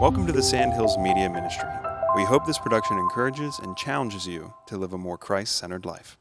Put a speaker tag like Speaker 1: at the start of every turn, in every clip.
Speaker 1: Welcome to the Sandhills Media Ministry. We hope this production encourages and challenges you to live a more Christ centered life.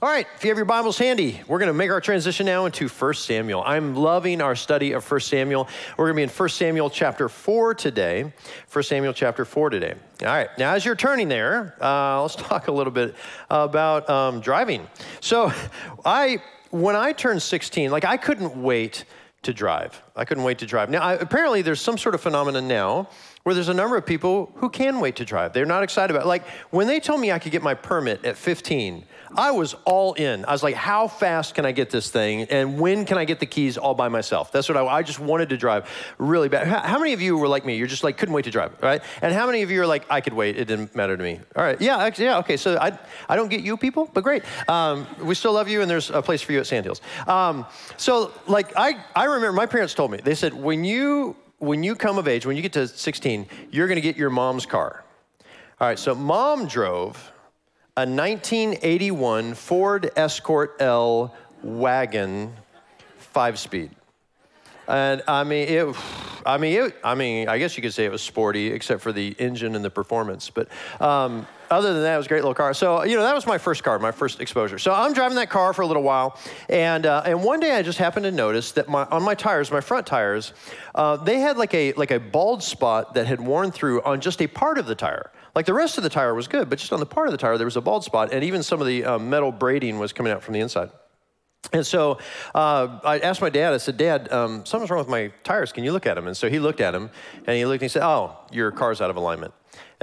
Speaker 2: All right, if you have your Bibles handy, we're going to make our transition now into 1 Samuel. I'm loving our study of 1 Samuel. We're going to be in 1 Samuel chapter 4 today. 1 Samuel chapter 4 today. All right, now as you're turning there, uh, let's talk a little bit about um, driving. So, I when I turned 16, like I couldn't wait to drive. I couldn't wait to drive. Now, I, apparently, there's some sort of phenomenon now where there's a number of people who can wait to drive. They're not excited about it. Like when they told me I could get my permit at 15, I was all in. I was like, how fast can I get this thing? And when can I get the keys all by myself? That's what I, I just wanted to drive really bad. How, how, many of you were like me? You're just like, couldn't wait to drive, right? And how many of you are like, I could wait, it didn't matter to me? All right, yeah, actually, yeah, okay. So I, I don't get you people, but great. Um, we still love you, and there's a place for you at Sandhills. Um, so, like, I, I remember my parents told me, they said, when you when you come of age, when you get to 16, you're going to get your mom's car. All right, so mom drove a 1981 Ford Escort L wagon, five speed. And I mean, it, I mean, it, I mean, I guess you could say it was sporty, except for the engine and the performance. But um, other than that, it was a great little car. So, you know, that was my first car, my first exposure. So I'm driving that car for a little while, and uh, and one day I just happened to notice that my on my tires, my front tires, uh, they had like a like a bald spot that had worn through on just a part of the tire. Like the rest of the tire was good, but just on the part of the tire there was a bald spot, and even some of the um, metal braiding was coming out from the inside. And so uh, I asked my dad, I said, Dad, um, something's wrong with my tires. Can you look at them? And so he looked at them and he looked and he said, Oh, your car's out of alignment.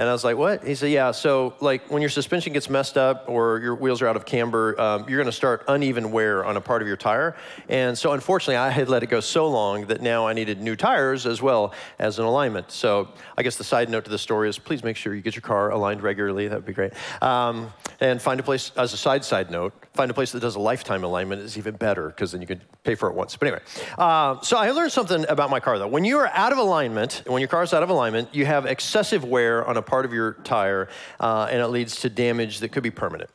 Speaker 2: And I was like, what? He said, yeah. So, like, when your suspension gets messed up or your wheels are out of camber, um, you're going to start uneven wear on a part of your tire. And so, unfortunately, I had let it go so long that now I needed new tires as well as an alignment. So, I guess the side note to the story is please make sure you get your car aligned regularly. That would be great. Um, and find a place, as a side side note, find a place that does a lifetime alignment is even better because then you can pay for it once. But anyway, uh, so I learned something about my car though. When you are out of alignment, when your car is out of alignment, you have excessive wear on a part of your tire, uh, and it leads to damage that could be permanent.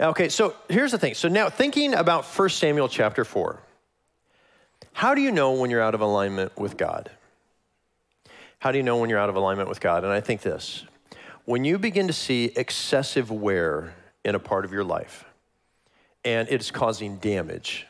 Speaker 2: Okay, so here's the thing. So now thinking about 1 Samuel chapter 4, how do you know when you're out of alignment with God? How do you know when you're out of alignment with God? And I think this when you begin to see excessive wear in a part of your life and it's causing damage,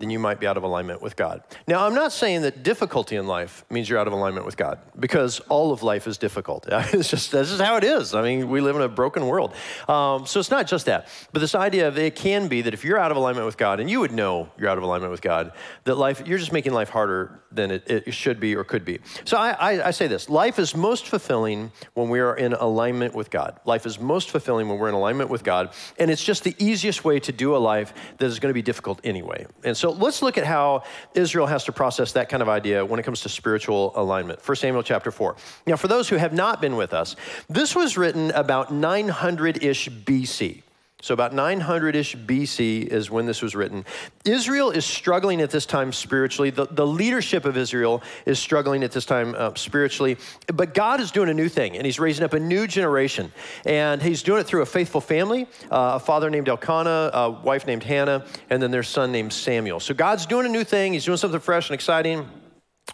Speaker 2: then you might be out of alignment with God. Now, I'm not saying that difficulty in life means you're out of alignment with God, because all of life is difficult. It's just this is how it is. I mean, we live in a broken world, um, so it's not just that. But this idea of it can be that if you're out of alignment with God, and you would know you're out of alignment with God, that life you're just making life harder than it, it should be or could be. So I, I, I say this: life is most fulfilling when we are in alignment with God. Life is most fulfilling when we're in alignment with God, and it's just the easiest way to do a life that is going to be difficult anyway. And so so let's look at how Israel has to process that kind of idea when it comes to spiritual alignment. 1 Samuel chapter 4. Now, for those who have not been with us, this was written about 900 ish BC. So, about 900 ish BC is when this was written. Israel is struggling at this time spiritually. The, the leadership of Israel is struggling at this time uh, spiritually. But God is doing a new thing, and He's raising up a new generation. And He's doing it through a faithful family uh, a father named Elkanah, a wife named Hannah, and then their son named Samuel. So, God's doing a new thing, He's doing something fresh and exciting.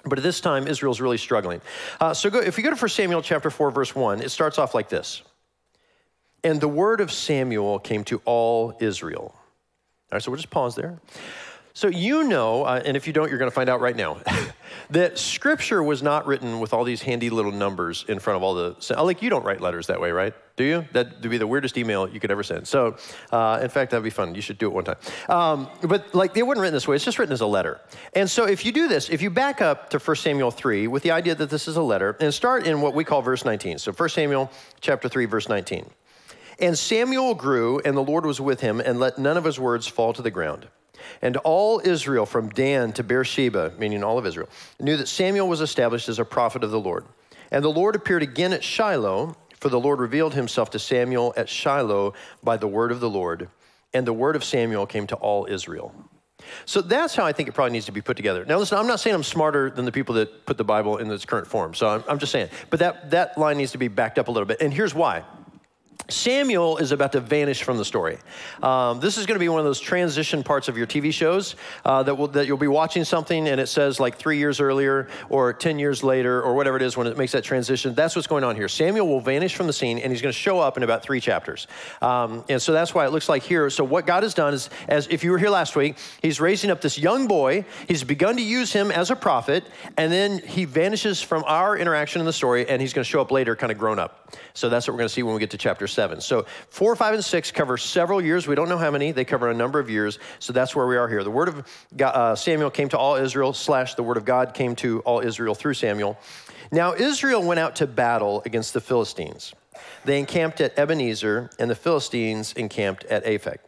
Speaker 2: But at this time, Israel's really struggling. Uh, so, go, if you go to 1 Samuel chapter 4, verse 1, it starts off like this. And the word of Samuel came to all Israel. All right, so we'll just pause there. So, you know, uh, and if you don't, you're going to find out right now, that scripture was not written with all these handy little numbers in front of all the. Like, you don't write letters that way, right? Do you? That would be the weirdest email you could ever send. So, uh, in fact, that'd be fun. You should do it one time. Um, but, like, they weren't written this way. It's just written as a letter. And so, if you do this, if you back up to 1 Samuel 3 with the idea that this is a letter, and start in what we call verse 19. So, 1 Samuel chapter 3, verse 19. And Samuel grew, and the Lord was with him, and let none of his words fall to the ground. And all Israel, from Dan to Beersheba, meaning all of Israel, knew that Samuel was established as a prophet of the Lord. And the Lord appeared again at Shiloh, for the Lord revealed himself to Samuel at Shiloh by the word of the Lord. And the word of Samuel came to all Israel. So that's how I think it probably needs to be put together. Now, listen, I'm not saying I'm smarter than the people that put the Bible in its current form. So I'm, I'm just saying. But that, that line needs to be backed up a little bit. And here's why Samuel is about to vanish from the story. Um, this is going to be one of those transition parts of your TV shows uh, that, will, that you'll be watching something and it says like three years earlier or 10 years later or whatever it is when it makes that transition. That's what's going on here. Samuel will vanish from the scene and he's going to show up in about three chapters. Um, and so that's why it looks like here. So what God has done is, as if you were here last week, he's raising up this young boy. He's begun to use him as a prophet and then he vanishes from our interaction in the story and he's going to show up later kind of grown up. So that's what we're going to see when we get to chapter 7 seven. So four, five, and six cover several years. We don't know how many. They cover a number of years. So that's where we are here. The word of God, uh, Samuel came to all Israel, slash the word of God came to all Israel through Samuel. Now Israel went out to battle against the Philistines. They encamped at Ebenezer, and the Philistines encamped at Aphek.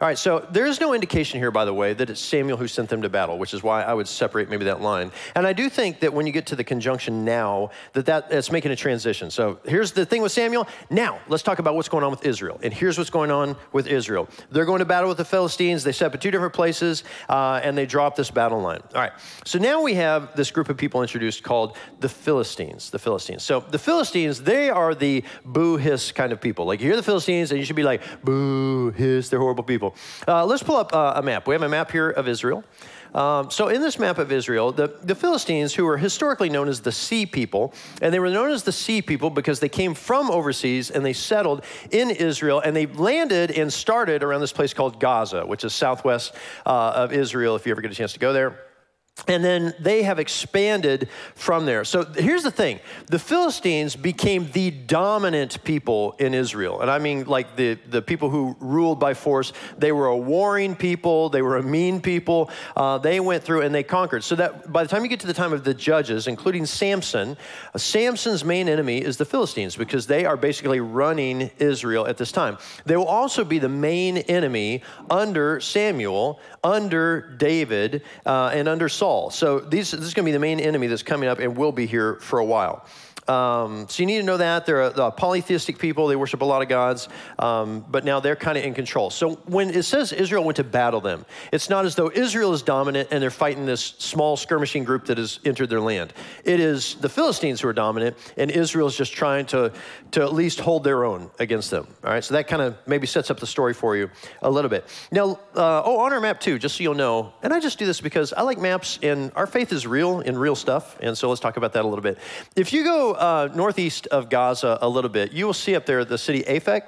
Speaker 2: All right, so there's no indication here, by the way, that it's Samuel who sent them to battle, which is why I would separate maybe that line. And I do think that when you get to the conjunction now, that, that that's making a transition. So here's the thing with Samuel. Now, let's talk about what's going on with Israel. And here's what's going on with Israel. They're going to battle with the Philistines. They set up at two different places, uh, and they drop this battle line. All right, so now we have this group of people introduced called the Philistines. The Philistines. So the Philistines, they are the boo hiss kind of people. Like you hear the Philistines, and you should be like, boo hiss, they're horrible people. Uh, let's pull up uh, a map. We have a map here of Israel. Um, so, in this map of Israel, the, the Philistines, who were historically known as the sea people, and they were known as the sea people because they came from overseas and they settled in Israel, and they landed and started around this place called Gaza, which is southwest uh, of Israel, if you ever get a chance to go there. And then they have expanded from there. So here's the thing the Philistines became the dominant people in Israel. And I mean, like the, the people who ruled by force. They were a warring people, they were a mean people. Uh, they went through and they conquered. So that by the time you get to the time of the judges, including Samson, uh, Samson's main enemy is the Philistines because they are basically running Israel at this time. They will also be the main enemy under Samuel, under David, uh, and under Saul. So these, this is going to be the main enemy that's coming up and will be here for a while. Um, so you need to know that they're a, a, polytheistic people. They worship a lot of gods, um, but now they're kind of in control. So when it says Israel went to battle them, it's not as though Israel is dominant and they're fighting this small skirmishing group that has entered their land. It is the Philistines who are dominant, and Israel is just trying to to at least hold their own against them. All right, so that kind of maybe sets up the story for you a little bit. Now, uh, oh, on our map too, just so you'll know, and I just do this because I like maps, and our faith is real in real stuff, and so let's talk about that a little bit. If you go uh, northeast of Gaza a little bit, you will see up there the city Aphek.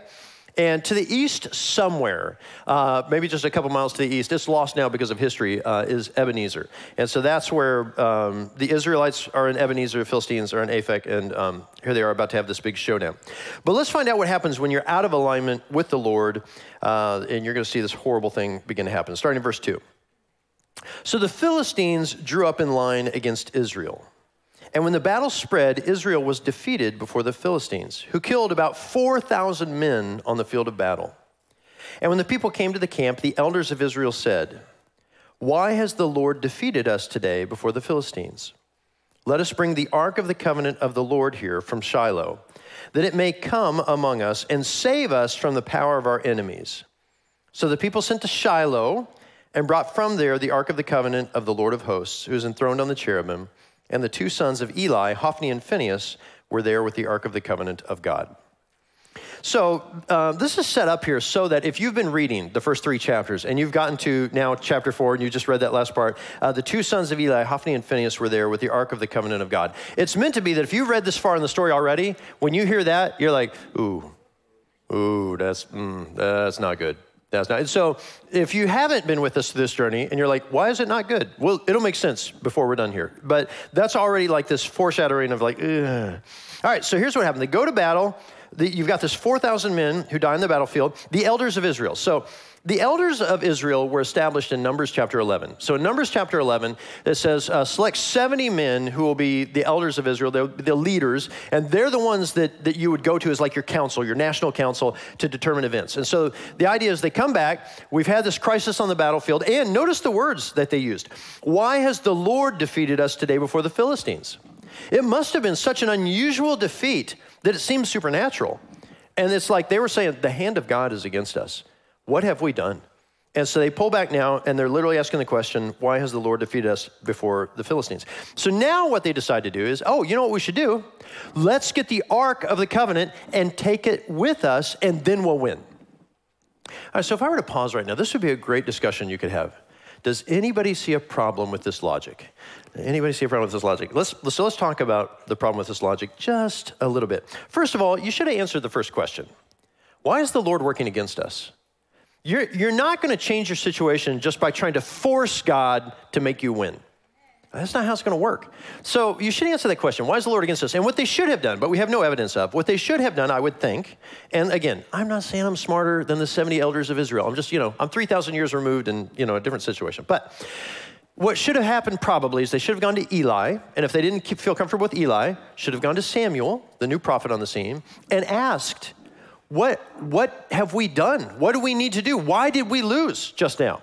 Speaker 2: And to the east, somewhere, uh, maybe just a couple miles to the east, it's lost now because of history, uh, is Ebenezer. And so that's where um, the Israelites are in Ebenezer, the Philistines are in Aphek, and um, here they are about to have this big showdown. But let's find out what happens when you're out of alignment with the Lord, uh, and you're going to see this horrible thing begin to happen. Starting in verse 2. So the Philistines drew up in line against Israel. And when the battle spread, Israel was defeated before the Philistines, who killed about 4,000 men on the field of battle. And when the people came to the camp, the elders of Israel said, Why has the Lord defeated us today before the Philistines? Let us bring the ark of the covenant of the Lord here from Shiloh, that it may come among us and save us from the power of our enemies. So the people sent to Shiloh and brought from there the ark of the covenant of the Lord of hosts, who is enthroned on the cherubim and the two sons of Eli, Hophni and Phinehas, were there with the Ark of the Covenant of God. So, uh, this is set up here so that if you've been reading the first three chapters and you've gotten to now chapter four and you just read that last part, uh, the two sons of Eli, Hophni and Phinehas, were there with the Ark of the Covenant of God. It's meant to be that if you've read this far in the story already, when you hear that, you're like, ooh, ooh, that's, mm, that's not good. That's not. so if you haven't been with us this journey and you're like, why is it not good? Well, it'll make sense before we're done here. But that's already like this foreshadowing of like, Ugh. all right, so here's what happened. They go to battle. You've got this 4,000 men who die in the battlefield, the elders of Israel. So the elders of Israel were established in Numbers chapter 11. So in Numbers chapter 11, it says, uh, select 70 men who will be the elders of Israel, they're the leaders, and they're the ones that, that you would go to as like your council, your national council to determine events. And so the idea is they come back, we've had this crisis on the battlefield, and notice the words that they used. Why has the Lord defeated us today before the Philistines? It must have been such an unusual defeat that it seems supernatural. And it's like they were saying, the hand of God is against us. What have we done? And so they pull back now, and they're literally asking the question, why has the Lord defeated us before the Philistines? So now what they decide to do is, oh, you know what we should do? Let's get the Ark of the Covenant and take it with us, and then we'll win. All right, so if I were to pause right now, this would be a great discussion you could have. Does anybody see a problem with this logic? Anybody see a problem with this logic? Let's, so let's talk about the problem with this logic just a little bit. First of all, you should have answered the first question. Why is the Lord working against us? You're, you're not going to change your situation just by trying to force God to make you win. That's not how it's going to work. So you should answer that question. Why is the Lord against us? And what they should have done, but we have no evidence of, what they should have done, I would think, and again, I'm not saying I'm smarter than the 70 elders of Israel. I'm just, you know, I'm 3,000 years removed in, you know, a different situation. But what should have happened probably is they should have gone to Eli, and if they didn't feel comfortable with Eli, should have gone to Samuel, the new prophet on the scene, and asked, what, what have we done? What do we need to do? Why did we lose just now?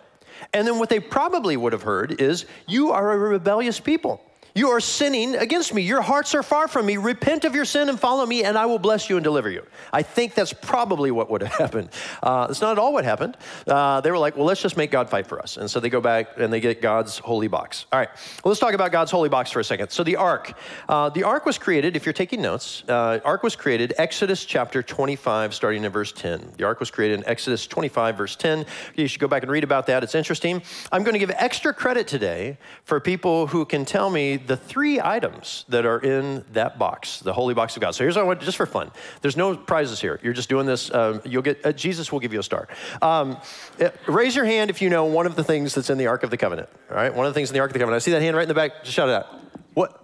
Speaker 2: And then what they probably would have heard is, You are a rebellious people. You are sinning against me. Your hearts are far from me. Repent of your sin and follow me, and I will bless you and deliver you. I think that's probably what would have happened. Uh, it's not at all what happened. Uh, they were like, well, let's just make God fight for us. And so they go back and they get God's holy box. All right, well, let's talk about God's holy box for a second. So the ark. Uh, the ark was created, if you're taking notes, uh, ark was created, Exodus chapter 25, starting in verse 10. The ark was created in Exodus 25, verse 10. You should go back and read about that. It's interesting. I'm going to give extra credit today for people who can tell me the three items that are in that box, the holy box of God. So here's what I want, just for fun. There's no prizes here. You're just doing this. Um, you'll get uh, Jesus will give you a star. Um, uh, raise your hand if you know one of the things that's in the Ark of the Covenant. All right, one of the things in the Ark of the Covenant. I see that hand right in the back. Just shout it out. What?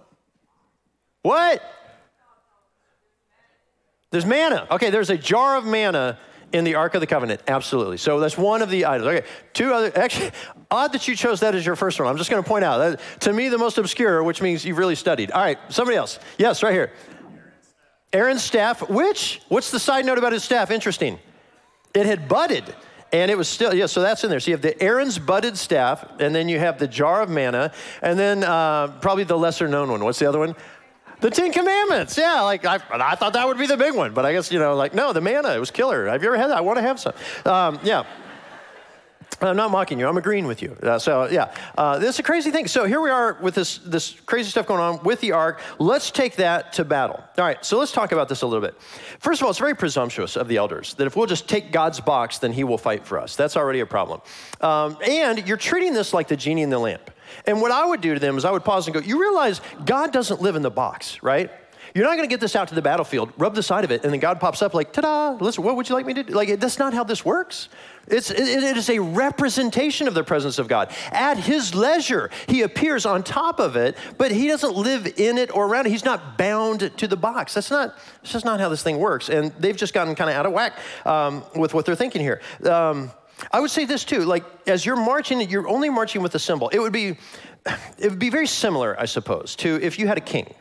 Speaker 2: What? There's manna. Okay, there's a jar of manna in the Ark of the Covenant. Absolutely. So that's one of the items. Okay, two other. Actually, odd that you chose that as your first one. I'm just going to point out that to me the most obscure, which means you've really studied. All right, somebody else. Yes, right here. Aaron's staff. Which? What's the side note about his staff? Interesting. It had budded. And it was still, yeah, so that's in there. So you have the Aaron's budded staff, and then you have the jar of manna, and then uh, probably the lesser known one. What's the other one? The Ten Commandments. Yeah, like I, I, thought that would be the big one, but I guess, you know, like, no, the manna, it was killer. Have you ever had that? I want to have some. Um, yeah. I'm not mocking you. I'm agreeing with you. Uh, so yeah, uh, this is a crazy thing. So here we are with this this crazy stuff going on with the ark. Let's take that to battle. All right. So let's talk about this a little bit. First of all, it's very presumptuous of the elders that if we'll just take God's box, then He will fight for us. That's already a problem. Um, and you're treating this like the genie in the lamp. And what I would do to them is I would pause and go, You realize God doesn't live in the box, right? You're not going to get this out to the battlefield, rub the side of it, and then God pops up like, ta da, listen, what would you like me to do? Like, that's not how this works. It's, it, it is a representation of the presence of God. At his leisure, he appears on top of it, but he doesn't live in it or around it. He's not bound to the box. That's not, that's just not how this thing works. And they've just gotten kind of out of whack um, with what they're thinking here. Um, I would say this too, like as you're marching, you're only marching with a symbol. It would be, it would be very similar, I suppose, to if you had a king.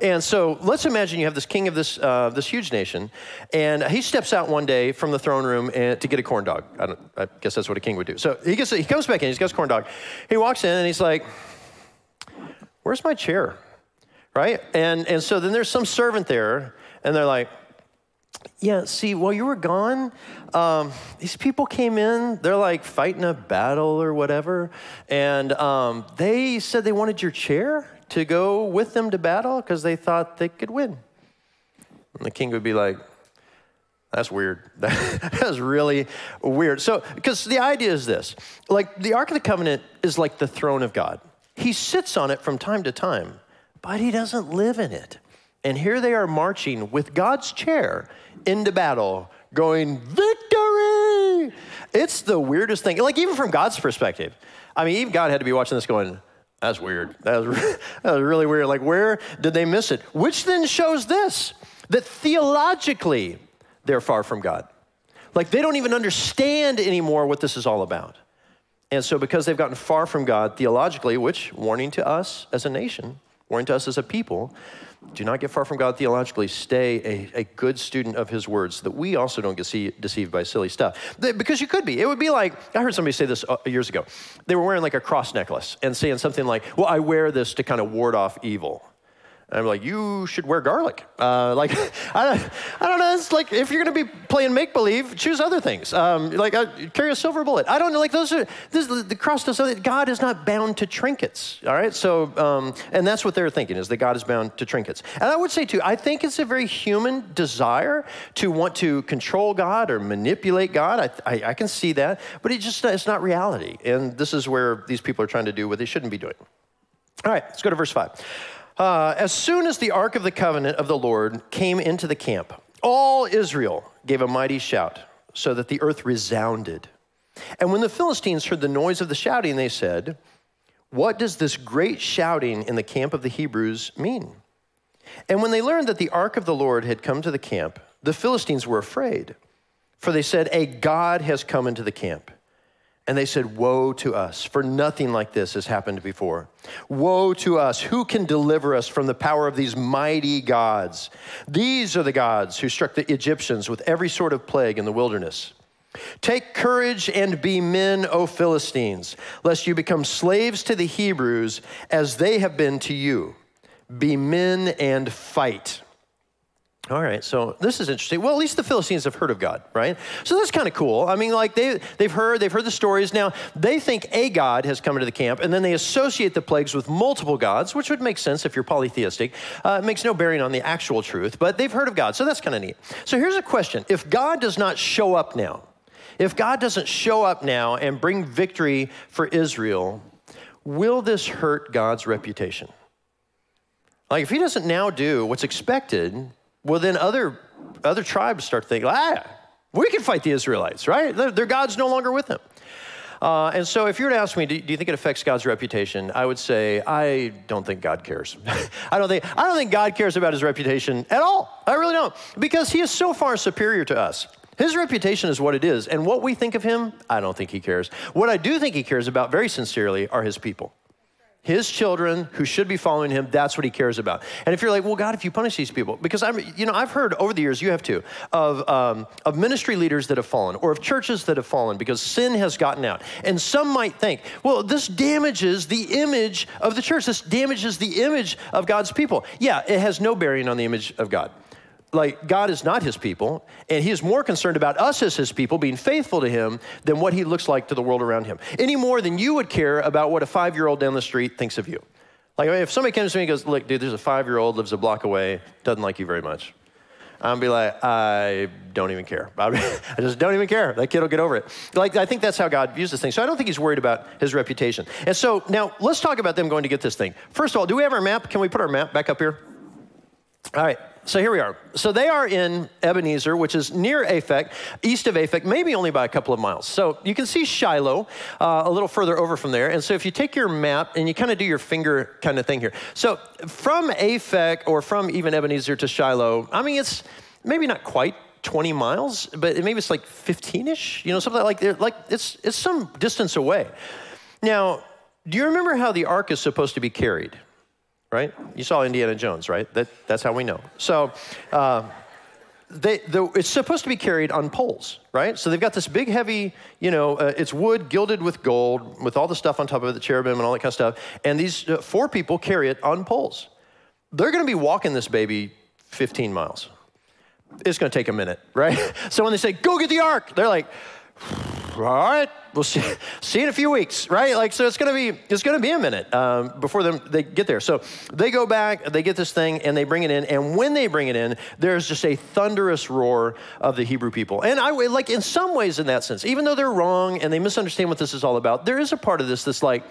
Speaker 2: And so let's imagine you have this king of this, uh, this huge nation, and he steps out one day from the throne room and, to get a corn dog. I, I, guess that's what a king would do. So he, gets, he comes back in, he's got his corn dog. He walks in and he's like, Where's my chair? Right? And, and so then there's some servant there, and they're like, yeah, see, while you were gone, um, these people came in. They're like fighting a battle or whatever. And um, they said they wanted your chair to go with them to battle because they thought they could win. And the king would be like, that's weird. That's really weird. So, because the idea is this like, the Ark of the Covenant is like the throne of God. He sits on it from time to time, but he doesn't live in it. And here they are marching with God's chair into battle, going, Victory! It's the weirdest thing. Like, even from God's perspective. I mean, even God had to be watching this going, that's weird. That was, that was really weird. Like, where did they miss it? Which then shows this that theologically, they're far from God. Like, they don't even understand anymore what this is all about. And so, because they've gotten far from God theologically, which, warning to us as a nation, warning to us as a people, do not get far from God theologically. Stay a, a good student of His words, so that we also don't get see, deceived by silly stuff. Because you could be. It would be like I heard somebody say this uh, years ago. They were wearing like a cross necklace and saying something like, "Well, I wear this to kind of ward off evil." And I'm like, you should wear garlic. Uh, like, I don't, I don't know. It's like if you're going to be playing make believe, choose other things. Um, like, uh, carry a silver bullet. I don't know. Like, those are this, the cross does so that God is not bound to trinkets. All right. So, um, and that's what they're thinking is that God is bound to trinkets. And I would say too, I think it's a very human desire to want to control God or manipulate God. I, I, I can see that, but it just it's not reality. And this is where these people are trying to do what they shouldn't be doing. All right. Let's go to verse five. Uh, as soon as the ark of the covenant of the Lord came into the camp, all Israel gave a mighty shout, so that the earth resounded. And when the Philistines heard the noise of the shouting, they said, What does this great shouting in the camp of the Hebrews mean? And when they learned that the ark of the Lord had come to the camp, the Philistines were afraid, for they said, A God has come into the camp. And they said, Woe to us, for nothing like this has happened before. Woe to us, who can deliver us from the power of these mighty gods? These are the gods who struck the Egyptians with every sort of plague in the wilderness. Take courage and be men, O Philistines, lest you become slaves to the Hebrews as they have been to you. Be men and fight. All right, so this is interesting. Well, at least the Philistines have heard of God, right? So that's kind of cool. I mean, like they, they've heard, they've heard the stories. Now, they think a God has come into the camp, and then they associate the plagues with multiple gods, which would make sense if you're polytheistic. Uh, it makes no bearing on the actual truth, but they've heard of God, so that's kind of neat. So here's a question If God does not show up now, if God doesn't show up now and bring victory for Israel, will this hurt God's reputation? Like, if he doesn't now do what's expected, well, then other, other tribes start thinking, ah, we can fight the Israelites, right? Their, their God's no longer with them. Uh, and so, if you were to ask me, do, do, you think it affects God's reputation? I would say, I don't think God cares. I don't think I don't think God cares about His reputation at all. I really don't, because He is so far superior to us. His reputation is what it is, and what we think of Him, I don't think He cares. What I do think He cares about, very sincerely, are His people his children who should be following him that's what he cares about. And if you're like well god if you punish these people because i'm you know i've heard over the years you have too of, um, of ministry leaders that have fallen or of churches that have fallen because sin has gotten out. And some might think well this damages the image of the church. This damages the image of god's people. Yeah it has no bearing on the image of god like God is not his people, and he is more concerned about us as his people being faithful to him than what he looks like to the world around him. Any more than you would care about what a five year old down the street thinks of you. Like if somebody comes to me and goes, Look, dude, there's a five year old, lives a block away, doesn't like you very much. I'll be like, I don't even care. I just don't even care. That kid will get over it. Like, I think that's how God views this thing. So I don't think he's worried about his reputation. And so now let's talk about them going to get this thing. First of all, do we have our map? Can we put our map back up here? All right. So here we are. So they are in Ebenezer, which is near Aphek, east of Aphek, maybe only by a couple of miles. So you can see Shiloh uh, a little further over from there. And so if you take your map and you kind of do your finger kind of thing here. So from Aphek or from even Ebenezer to Shiloh, I mean, it's maybe not quite 20 miles, but maybe it's like 15-ish, you know, something like that. like it's it's some distance away. Now, do you remember how the ark is supposed to be carried? Right? You saw Indiana Jones, right? That, that's how we know. So uh, they, the, it's supposed to be carried on poles, right? So they've got this big, heavy, you know, uh, it's wood gilded with gold, with all the stuff on top of it, the cherubim and all that kind of stuff. And these uh, four people carry it on poles. They're going to be walking this baby 15 miles. It's going to take a minute, right? So when they say, go get the ark, they're like, all right, we'll see, see in a few weeks, right? Like, so it's gonna be, it's gonna be a minute um, before them, they get there. So they go back, they get this thing, and they bring it in. And when they bring it in, there's just a thunderous roar of the Hebrew people. And I like, in some ways, in that sense, even though they're wrong and they misunderstand what this is all about, there is a part of this that's like,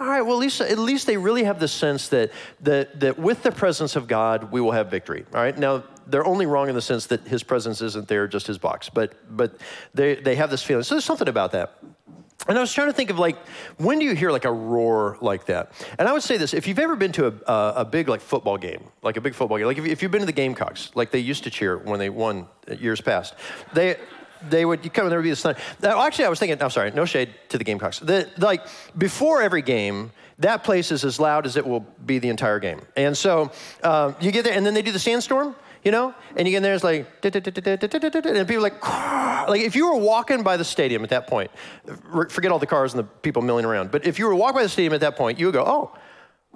Speaker 2: all right, well, at least, at least they really have the sense that, that, that with the presence of God, we will have victory. All right, now they're only wrong in the sense that his presence isn't there, just his box. But, but they, they have this feeling. So there's something about that. And I was trying to think of like, when do you hear like a roar like that? And I would say this: if you've ever been to a, a, a big like football game, like a big football game, like if, if, you've been to the Gamecocks, like they used to cheer when they won years past, they they would you come and there would be this. Thunder. Actually, I was thinking. I'm sorry, no shade to the Gamecocks. The, like before every game, that place is as loud as it will be the entire game. And so uh, you get there, and then they do the sandstorm you know? And you get in there, it's like, and people like, like if you were walking by the stadium at that point, forget all the cars and the people milling around, but if you were walking by the stadium at that point, you would go, oh,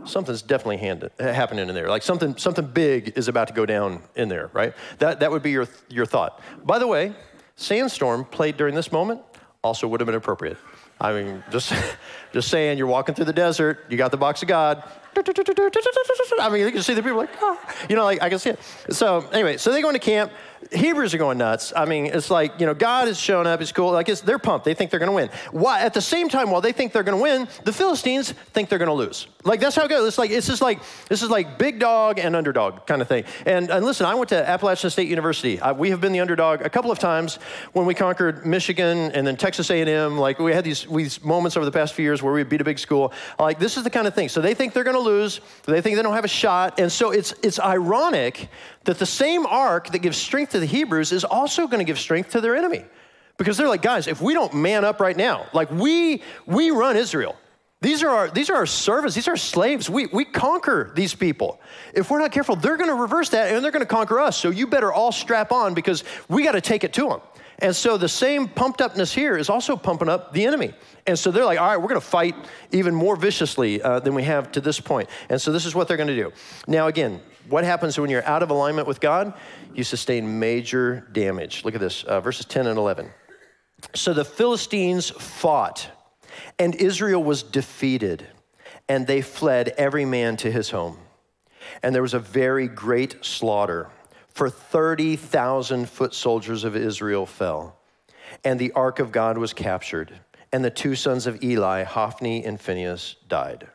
Speaker 2: something's definitely hand, happening in there. Like something, something big is about to go down in there, right? That, that would be your, your thought. By the way, Sandstorm played during this moment also would have been appropriate. I mean, just, just saying, you're walking through the desert, you got the box of God. I mean, you can see the people like, ah. you know, like I can see it. So anyway, so they go into camp. Hebrews are going nuts. I mean, it's like, you know, God has shown up. It's cool. Like, it's, they're pumped. They think they're going to win. Why, at the same time, while they think they're going to win, the Philistines think they're going to lose. Like, that's how it goes. It's like, it's just like, this is like big dog and underdog kind of thing. And, and listen, I went to Appalachian State University. I, we have been the underdog a couple of times when we conquered Michigan and then Texas A&M. Like, we had these, these moments over the past few years where we beat a big school. Like, this is the kind of thing. So they think they're going to lose. They think they don't have a shot. And so it's, it's ironic that the same ark that gives strength to the Hebrews is also going to give strength to their enemy. Because they're like, guys, if we don't man up right now, like we we run Israel. These are our these are our servants, these are slaves. We we conquer these people. If we're not careful, they're going to reverse that and they're going to conquer us. So you better all strap on because we got to take it to them. And so the same pumped upness here is also pumping up the enemy. And so they're like, all right, we're going to fight even more viciously uh, than we have to this point. And so this is what they're going to do. Now, again, what happens when you're out of alignment with God? You sustain major damage. Look at this, uh, verses 10 and 11. So the Philistines fought, and Israel was defeated, and they fled every man to his home. And there was a very great slaughter for 30,000 foot soldiers of Israel fell. And the ark of God was captured, and the two sons of Eli, Hophni and Phinehas, died.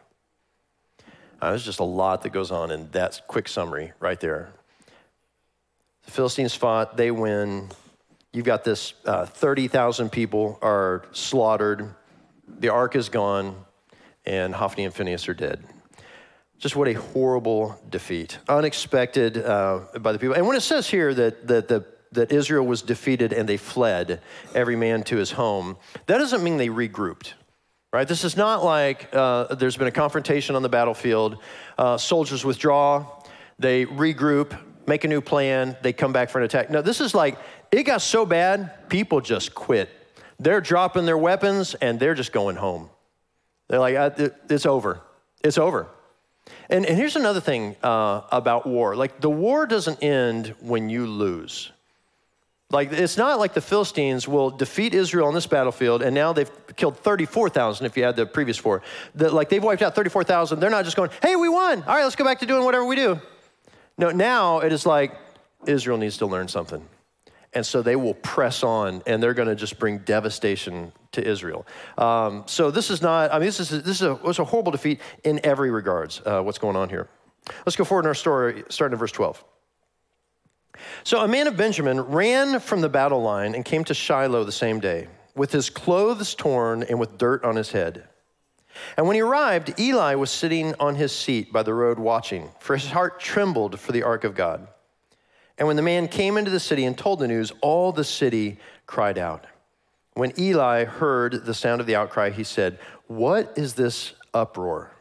Speaker 2: Uh, there's just a lot that goes on in that quick summary right there. The Philistines fought, they win. You've got this uh, 30,000 people are slaughtered, the ark is gone, and Hophni and Phinehas are dead. Just what a horrible defeat. Unexpected uh, by the people. And when it says here that, that, the, that Israel was defeated and they fled, every man to his home, that doesn't mean they regrouped. Right? This is not like uh, there's been a confrontation on the battlefield. Uh, soldiers withdraw, they regroup, make a new plan, they come back for an attack. No, this is like it got so bad, people just quit. They're dropping their weapons and they're just going home. They're like, it's over. It's over. And, and here's another thing uh, about war like, the war doesn't end when you lose. Like, it's not like the Philistines will defeat Israel on this battlefield, and now they've killed 34,000 if you add the previous four. The, like, they've wiped out 34,000. They're not just going, hey, we won. All right, let's go back to doing whatever we do. No, now it is like Israel needs to learn something. And so they will press on, and they're going to just bring devastation to Israel. Um, so this is not, I mean, this is, this is a, a horrible defeat in every regards, uh, what's going on here. Let's go forward in our story, starting in verse 12. So a man of Benjamin ran from the battle line and came to Shiloh the same day, with his clothes torn and with dirt on his head. And when he arrived, Eli was sitting on his seat by the road watching, for his heart trembled for the ark of God. And when the man came into the city and told the news, all the city cried out. When Eli heard the sound of the outcry, he said, What is this uproar?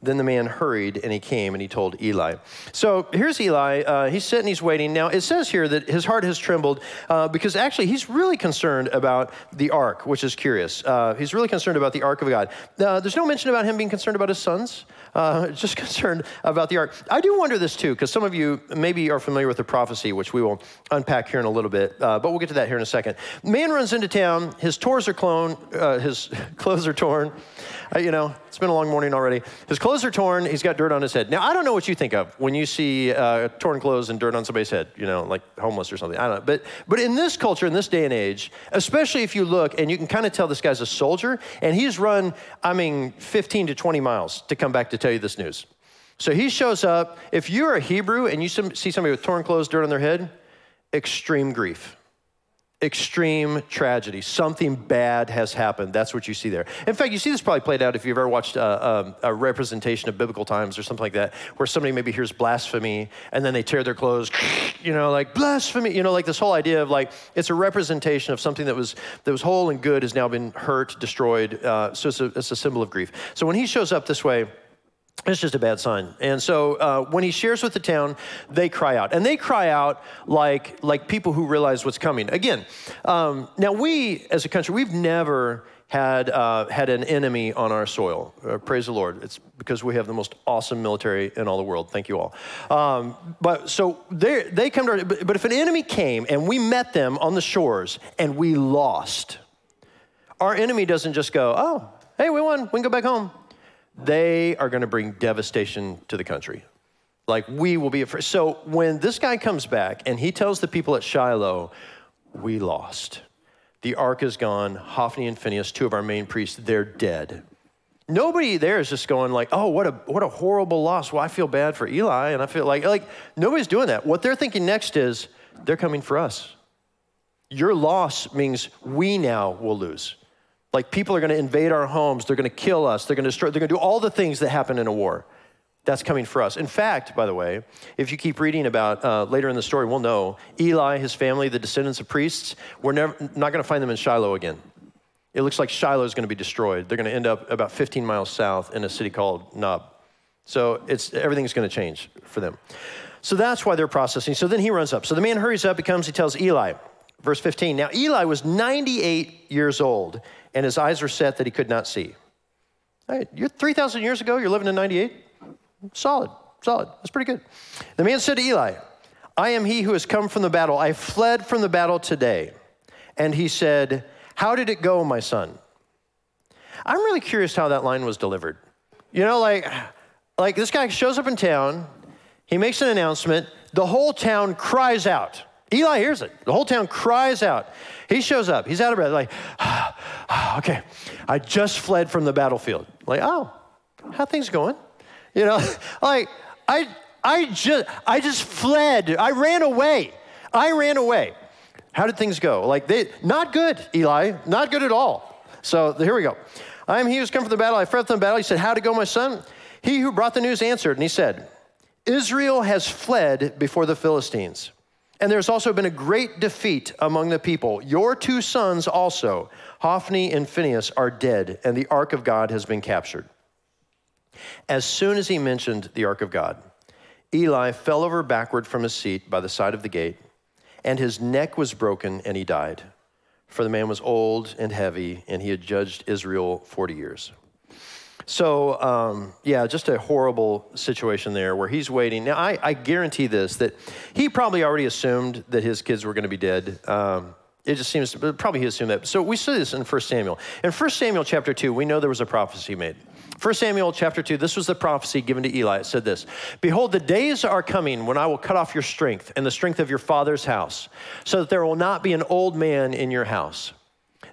Speaker 2: Then the man hurried and he came and he told Eli. So here's Eli. Uh, he's sitting, he's waiting. Now it says here that his heart has trembled uh, because actually he's really concerned about the ark, which is curious. Uh, he's really concerned about the ark of God. Uh, there's no mention about him being concerned about his sons, uh, just concerned about the ark. I do wonder this too, because some of you maybe are familiar with the prophecy, which we will unpack here in a little bit, uh, but we'll get to that here in a second. Man runs into town, his are clone, his clothes are torn. You know, it's been a long morning already. His clothes are torn. He's got dirt on his head. Now, I don't know what you think of when you see uh, torn clothes and dirt on somebody's head, you know, like homeless or something. I don't know. But, but in this culture, in this day and age, especially if you look and you can kind of tell this guy's a soldier, and he's run, I mean, 15 to 20 miles to come back to tell you this news. So he shows up. If you're a Hebrew and you see somebody with torn clothes, dirt on their head, extreme grief extreme tragedy. Something bad has happened. That's what you see there. In fact, you see this probably played out if you've ever watched a, uh, um, a, representation of biblical times or something like that, where somebody maybe hears blasphemy and then they tear their clothes, you know, like blasphemy, you know, like this whole idea of like it's a representation of something that was that was whole and good has now been hurt, destroyed. Uh, so it's a, it's a symbol of grief. So when he shows up this way, it's just a bad sign. And so uh, when he shares with the town, they cry out. And they cry out like, like people who realize what's coming. Again, um, now we as a country, we've never had, uh, had an enemy on our soil. Uh, praise the Lord. It's because we have the most awesome military in all the world. Thank you all. Um, but so they, they come to our, but, but if an enemy came and we met them on the shores and we lost, our enemy doesn't just go, oh, hey, we won, we can go back home. They are going to bring devastation to the country. Like we will be afraid. So when this guy comes back and he tells the people at Shiloh, we lost the ark is gone. Hophni and Phinehas, two of our main priests, they're dead. Nobody there is just going like, "Oh, what a what a horrible loss." Well, I feel bad for Eli, and I feel like like nobody's doing that. What they're thinking next is they're coming for us. Your loss means we now will lose. Like people are going to invade our homes, they're going to kill us, they're going to destroy, they're going to do all the things that happen in a war. That's coming for us. In fact, by the way, if you keep reading about uh, later in the story, we'll know Eli, his family, the descendants of priests, we're never, not going to find them in Shiloh again. It looks like Shiloh is going to be destroyed. They're going to end up about 15 miles south in a city called Nob. So it's, everything's going to change for them. So that's why they're processing. So then he runs up. So the man hurries up, he comes, he tells Eli, verse 15. Now Eli was 98 years old, and his eyes were set that he could not see. Hey, you're 3,000 years ago, you're living in 98? Solid, solid. That's pretty good. The man said to Eli, I am he who has come from the battle. I fled from the battle today. And he said, How did it go, my son? I'm really curious how that line was delivered. You know, like, like this guy shows up in town, he makes an announcement, the whole town cries out. Eli hears it. The whole town cries out. He shows up. He's out of breath, like, okay, I just fled from the battlefield. Like, oh, how things going? You know, like I I just I just fled. I ran away. I ran away. How did things go? Like they not good, Eli. Not good at all. So here we go. I am he who's come from the battle. I fled from the battle. He said, How to go, my son? He who brought the news answered, and he said, Israel has fled before the Philistines. And there's also been a great defeat among the people. Your two sons also, Hophni and Phinehas, are dead, and the ark of God has been captured. As soon as he mentioned the ark of God, Eli fell over backward from his seat by the side of the gate, and his neck was broken, and he died. For the man was old and heavy, and he had judged Israel 40 years. So, um, yeah, just a horrible situation there where he's waiting. Now, I, I, guarantee this that he probably already assumed that his kids were going to be dead. Um, it just seems, probably he assumed that. So we see this in 1 Samuel. In 1 Samuel chapter 2, we know there was a prophecy made. 1 Samuel chapter 2, this was the prophecy given to Eli. It said this Behold, the days are coming when I will cut off your strength and the strength of your father's house, so that there will not be an old man in your house.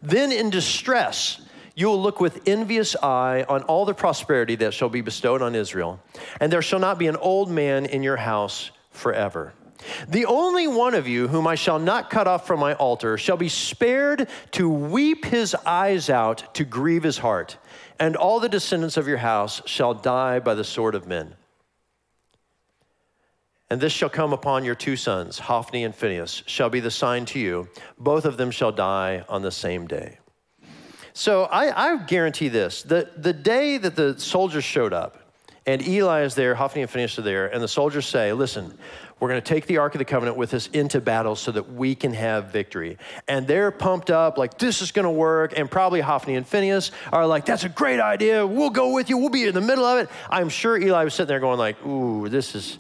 Speaker 2: Then in distress, you will look with envious eye on all the prosperity that shall be bestowed on Israel, and there shall not be an old man in your house forever. The only one of you whom I shall not cut off from my altar shall be spared to weep his eyes out, to grieve his heart and all the descendants of your house shall die by the sword of men. And this shall come upon your two sons, Hophni and Phinehas, shall be the sign to you. Both of them shall die on the same day. So I, I guarantee this the, the day that the soldiers showed up, and Eli is there, Hophni and Phinehas are there, and the soldiers say, Listen, we're going to take the Ark of the Covenant with us into battle so that we can have victory. And they're pumped up, like, this is going to work. And probably Hophni and Phinehas are like, that's a great idea. We'll go with you. We'll be in the middle of it. I'm sure Eli was sitting there going, like, ooh, this is,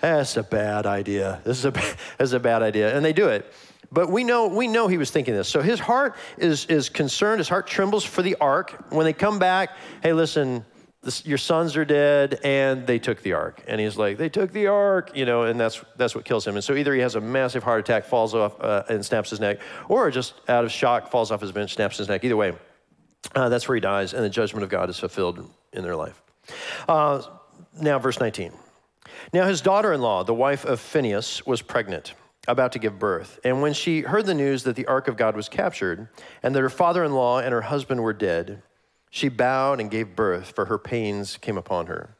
Speaker 2: that's a bad idea. This is a, this is a bad idea. And they do it. But we know, we know he was thinking this. So his heart is, is concerned. His heart trembles for the ark. When they come back, hey, listen, this, your sons are dead and they took the ark and he's like they took the ark you know and that's that's what kills him and so either he has a massive heart attack falls off uh, and snaps his neck or just out of shock falls off his bench snaps his neck either way uh, that's where he dies and the judgment of god is fulfilled in their life uh, now verse 19 now his daughter-in-law the wife of phinehas was pregnant about to give birth and when she heard the news that the ark of god was captured and that her father-in-law and her husband were dead she bowed and gave birth, for her pains came upon her.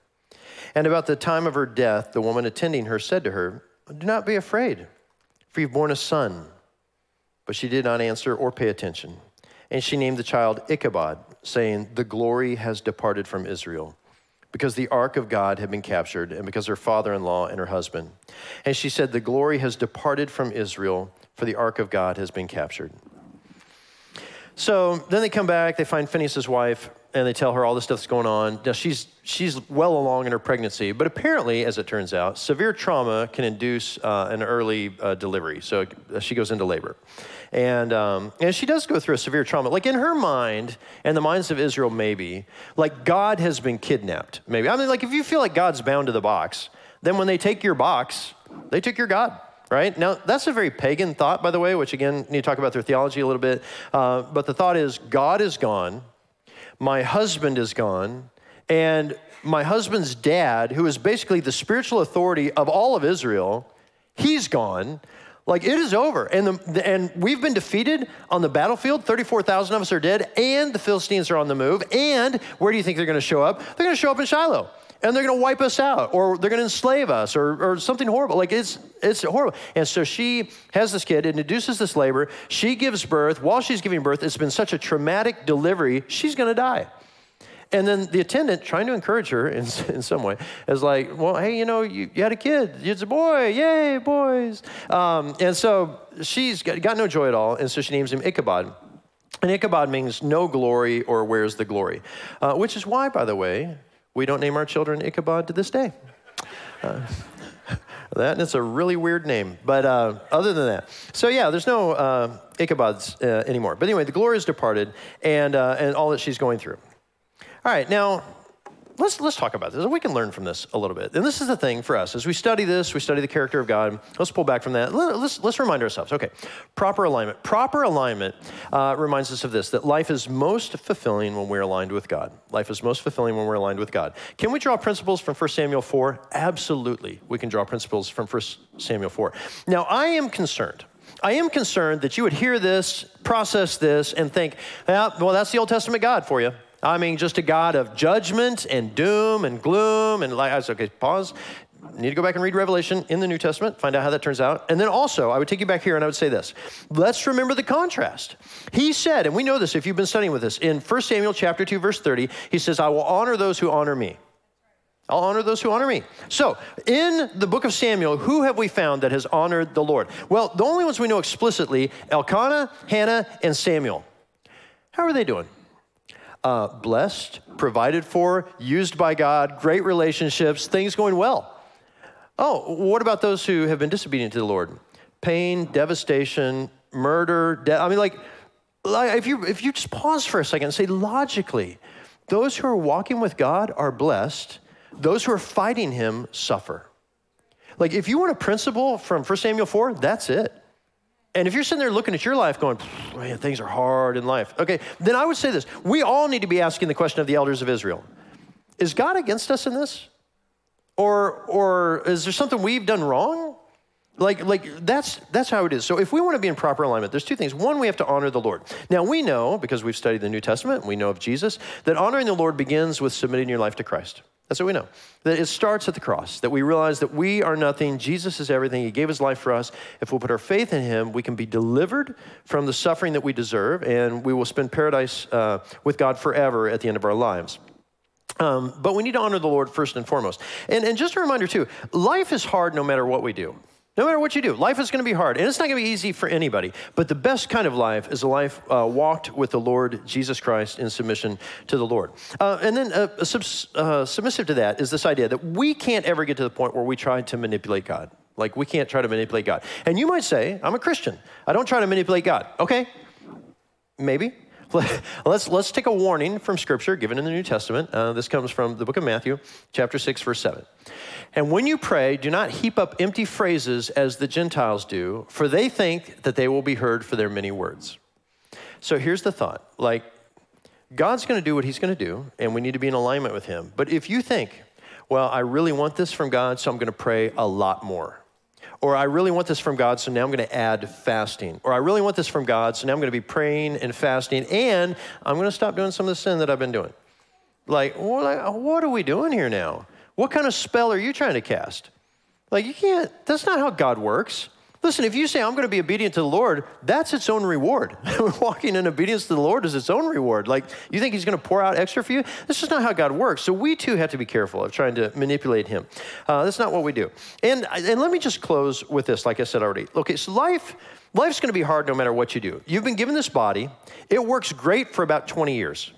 Speaker 2: And about the time of her death, the woman attending her said to her, Do not be afraid, for you've borne a son. But she did not answer or pay attention. And she named the child Ichabod, saying, The glory has departed from Israel, because the ark of God had been captured, and because her father in law and her husband. And she said, The glory has departed from Israel, for the ark of God has been captured. So then they come back, they find Phinehas's wife, and they tell her all this stuff's going on. Now she's she's well along in her pregnancy, but apparently, as it turns out, severe trauma can induce uh, an early uh, delivery. So she goes into labor, and um, and she does go through a severe trauma. Like in her mind and the minds of Israel, maybe like God has been kidnapped. Maybe I mean, like if you feel like God's bound to the box, then when they take your box, they took your God right? Now, that's a very pagan thought, by the way, which again, need to talk about their theology a little bit. Uh, but the thought is God is gone, my husband is gone, and my husband's dad, who is basically the spiritual authority of all of Israel, he's gone. Like it is over. And, the, and we've been defeated on the battlefield. 34,000 of us are dead, and the Philistines are on the move. And where do you think they're going to show up? They're going to show up in Shiloh. And they're going to wipe us out, or they're going to enslave us, or, or something horrible. Like it's, it's horrible. And so she has this kid, it induces this labor. She gives birth. While she's giving birth, it's been such a traumatic delivery, she's going to die. And then the attendant, trying to encourage her in, in some way, is like, well, hey, you know, you, you had a kid. It's a boy. Yay, boys. Um, and so she's got, got, no joy at all. And so she names him Ichabod. And Ichabod means no glory or where's the glory, uh, which is why, by the way, we don't name our children Ichabod to this day. Uh, that and it's a really weird name. But uh, other than that, so yeah, there's no uh, Ichabods uh, anymore. But anyway, the glory is departed, and uh, and all that she's going through. All right, now let's let's talk about this. We can learn from this a little bit. And this is the thing for us as we study this, we study the character of God. Let's pull back from that. Let's let's remind ourselves. Okay, proper alignment. Proper alignment uh, reminds us of this: that life is most fulfilling when we're aligned with God. Life is most fulfilling when we're aligned with God. Can we draw principles from 1 Samuel 4? Absolutely, we can draw principles from 1 Samuel 4. Now, I am concerned. I am concerned that you would hear this, process this, and think, well, that's the Old Testament God for you. I mean, just a God of judgment and doom and gloom. And like, I was okay, pause. need to go back and read Revelation in the New Testament, find out how that turns out. And then also, I would take you back here and I would say this. Let's remember the contrast. He said, and we know this if you've been studying with us, in 1 Samuel chapter 2, verse 30, he says, I will honor those who honor me. I'll honor those who honor me. So, in the book of Samuel, who have we found that has honored the Lord? Well, the only ones we know explicitly Elkanah, Hannah, and Samuel. How are they doing? Uh, blessed, provided for, used by God, great relationships, things going well. Oh, what about those who have been disobedient to the Lord? Pain, devastation, murder. I mean, like, like if you if you just pause for a second and say logically, those who are walking with God are blessed. Those who are fighting Him suffer. Like, if you want a principle from 1 Samuel 4, that's it. And if you're sitting there looking at your life going, man, things are hard in life, okay, then I would say this. We all need to be asking the question of the elders of Israel Is God against us in this? Or, or is there something we've done wrong? Like, like that's, that's how it is. So if we want to be in proper alignment, there's two things. One, we have to honor the Lord. Now, we know, because we've studied the New Testament, we know of Jesus, that honoring the Lord begins with submitting your life to Christ. That's what we know. That it starts at the cross, that we realize that we are nothing, Jesus is everything, He gave His life for us. If we'll put our faith in Him, we can be delivered from the suffering that we deserve, and we will spend paradise uh, with God forever at the end of our lives. Um, but we need to honor the Lord first and foremost. And, and just a reminder, too life is hard no matter what we do. No matter what you do, life is going to be hard, and it's not going to be easy for anybody. But the best kind of life is a life uh, walked with the Lord Jesus Christ in submission to the Lord. Uh, and then, uh, subs- uh, submissive to that is this idea that we can't ever get to the point where we try to manipulate God. Like, we can't try to manipulate God. And you might say, I'm a Christian. I don't try to manipulate God. Okay, maybe. let's, let's take a warning from Scripture given in the New Testament. Uh, this comes from the book of Matthew, chapter 6, verse 7. And when you pray, do not heap up empty phrases as the Gentiles do, for they think that they will be heard for their many words. So here's the thought like, God's going to do what He's going to do, and we need to be in alignment with Him. But if you think, well, I really want this from God, so I'm going to pray a lot more or I really want this from God, so now I'm going to add fasting. Or I really want this from God, so now I'm going to be praying and fasting, and I'm going to stop doing some of the sin that I've been doing. Like, what, are we doing here now? What kind of spell are you trying to cast? Like, you can't, that's not how God works. Listen, if you say, I'm going to be obedient to the Lord, that's its own reward. Walking in obedience to the Lord is its own reward. Like, you think He's going to pour out extra for you? This is not how God works. So we too have to be careful of trying to manipulate Him. Uh, that's not what we do. And, and let me just close with this, like I said already. Okay, so life. Life's going to be hard no matter what you do. You've been given this body. It works great for about 20 years.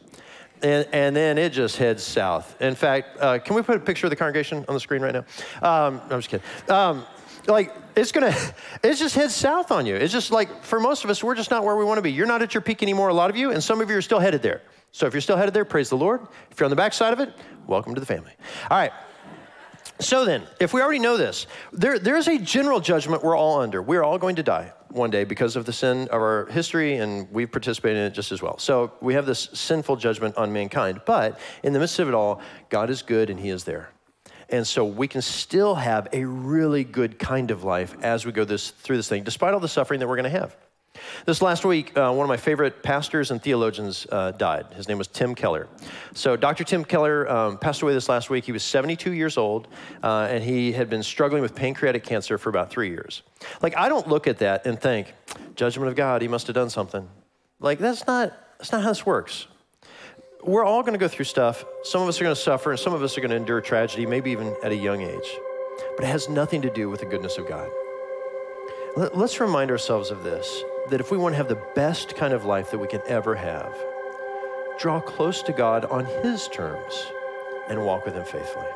Speaker 2: And, and, then it just heads south. In fact, uh, can we put a picture of the congregation on the screen right now? Um, I'm just kidding. Um, like it's gonna, it just heads south on you. It's just like for most of us, we're just not where we want to be. You're not at your peak anymore. A lot of you, and some of you are still headed there. So if you're still headed there, praise the Lord. If you're on the backside of it, welcome to the family. All right. So then, if we already know this, there, there's a general judgment we're all under. We're all going to die one day because of the sin of our history, and we've participated in it just as well. So we have this sinful judgment on mankind. But in the midst of it all, God is good and He is there. And so we can still have a really good kind of life as we go this, through this thing, despite all the suffering that we're going to have. This last week, uh, one of my favorite pastors and theologians uh, died. His name was Tim Keller. So, Dr. Tim Keller um, passed away this last week. He was 72 years old, uh, and he had been struggling with pancreatic cancer for about three years. Like, I don't look at that and think, judgment of God, he must have done something. Like, that's not, that's not how this works. We're all going to go through stuff. Some of us are going to suffer, and some of us are going to endure tragedy, maybe even at a young age. But it has nothing to do with the goodness of God. Let's remind ourselves of this that if we want to have the best kind of life that we can ever have, draw close to God on His terms and walk with Him faithfully.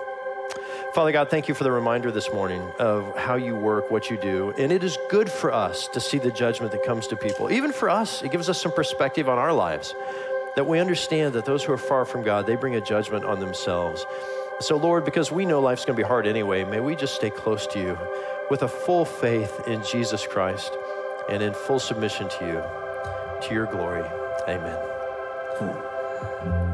Speaker 2: Father God, thank you for the reminder this morning of how you work, what you do. And it is good for us to see the judgment that comes to people. Even for us, it gives us some perspective on our lives that we understand that those who are far from God, they bring a judgment on themselves. So, Lord, because we know life's going to be hard anyway, may we just stay close to you with a full faith in Jesus Christ and in full submission to you, to your glory. Amen. Hmm.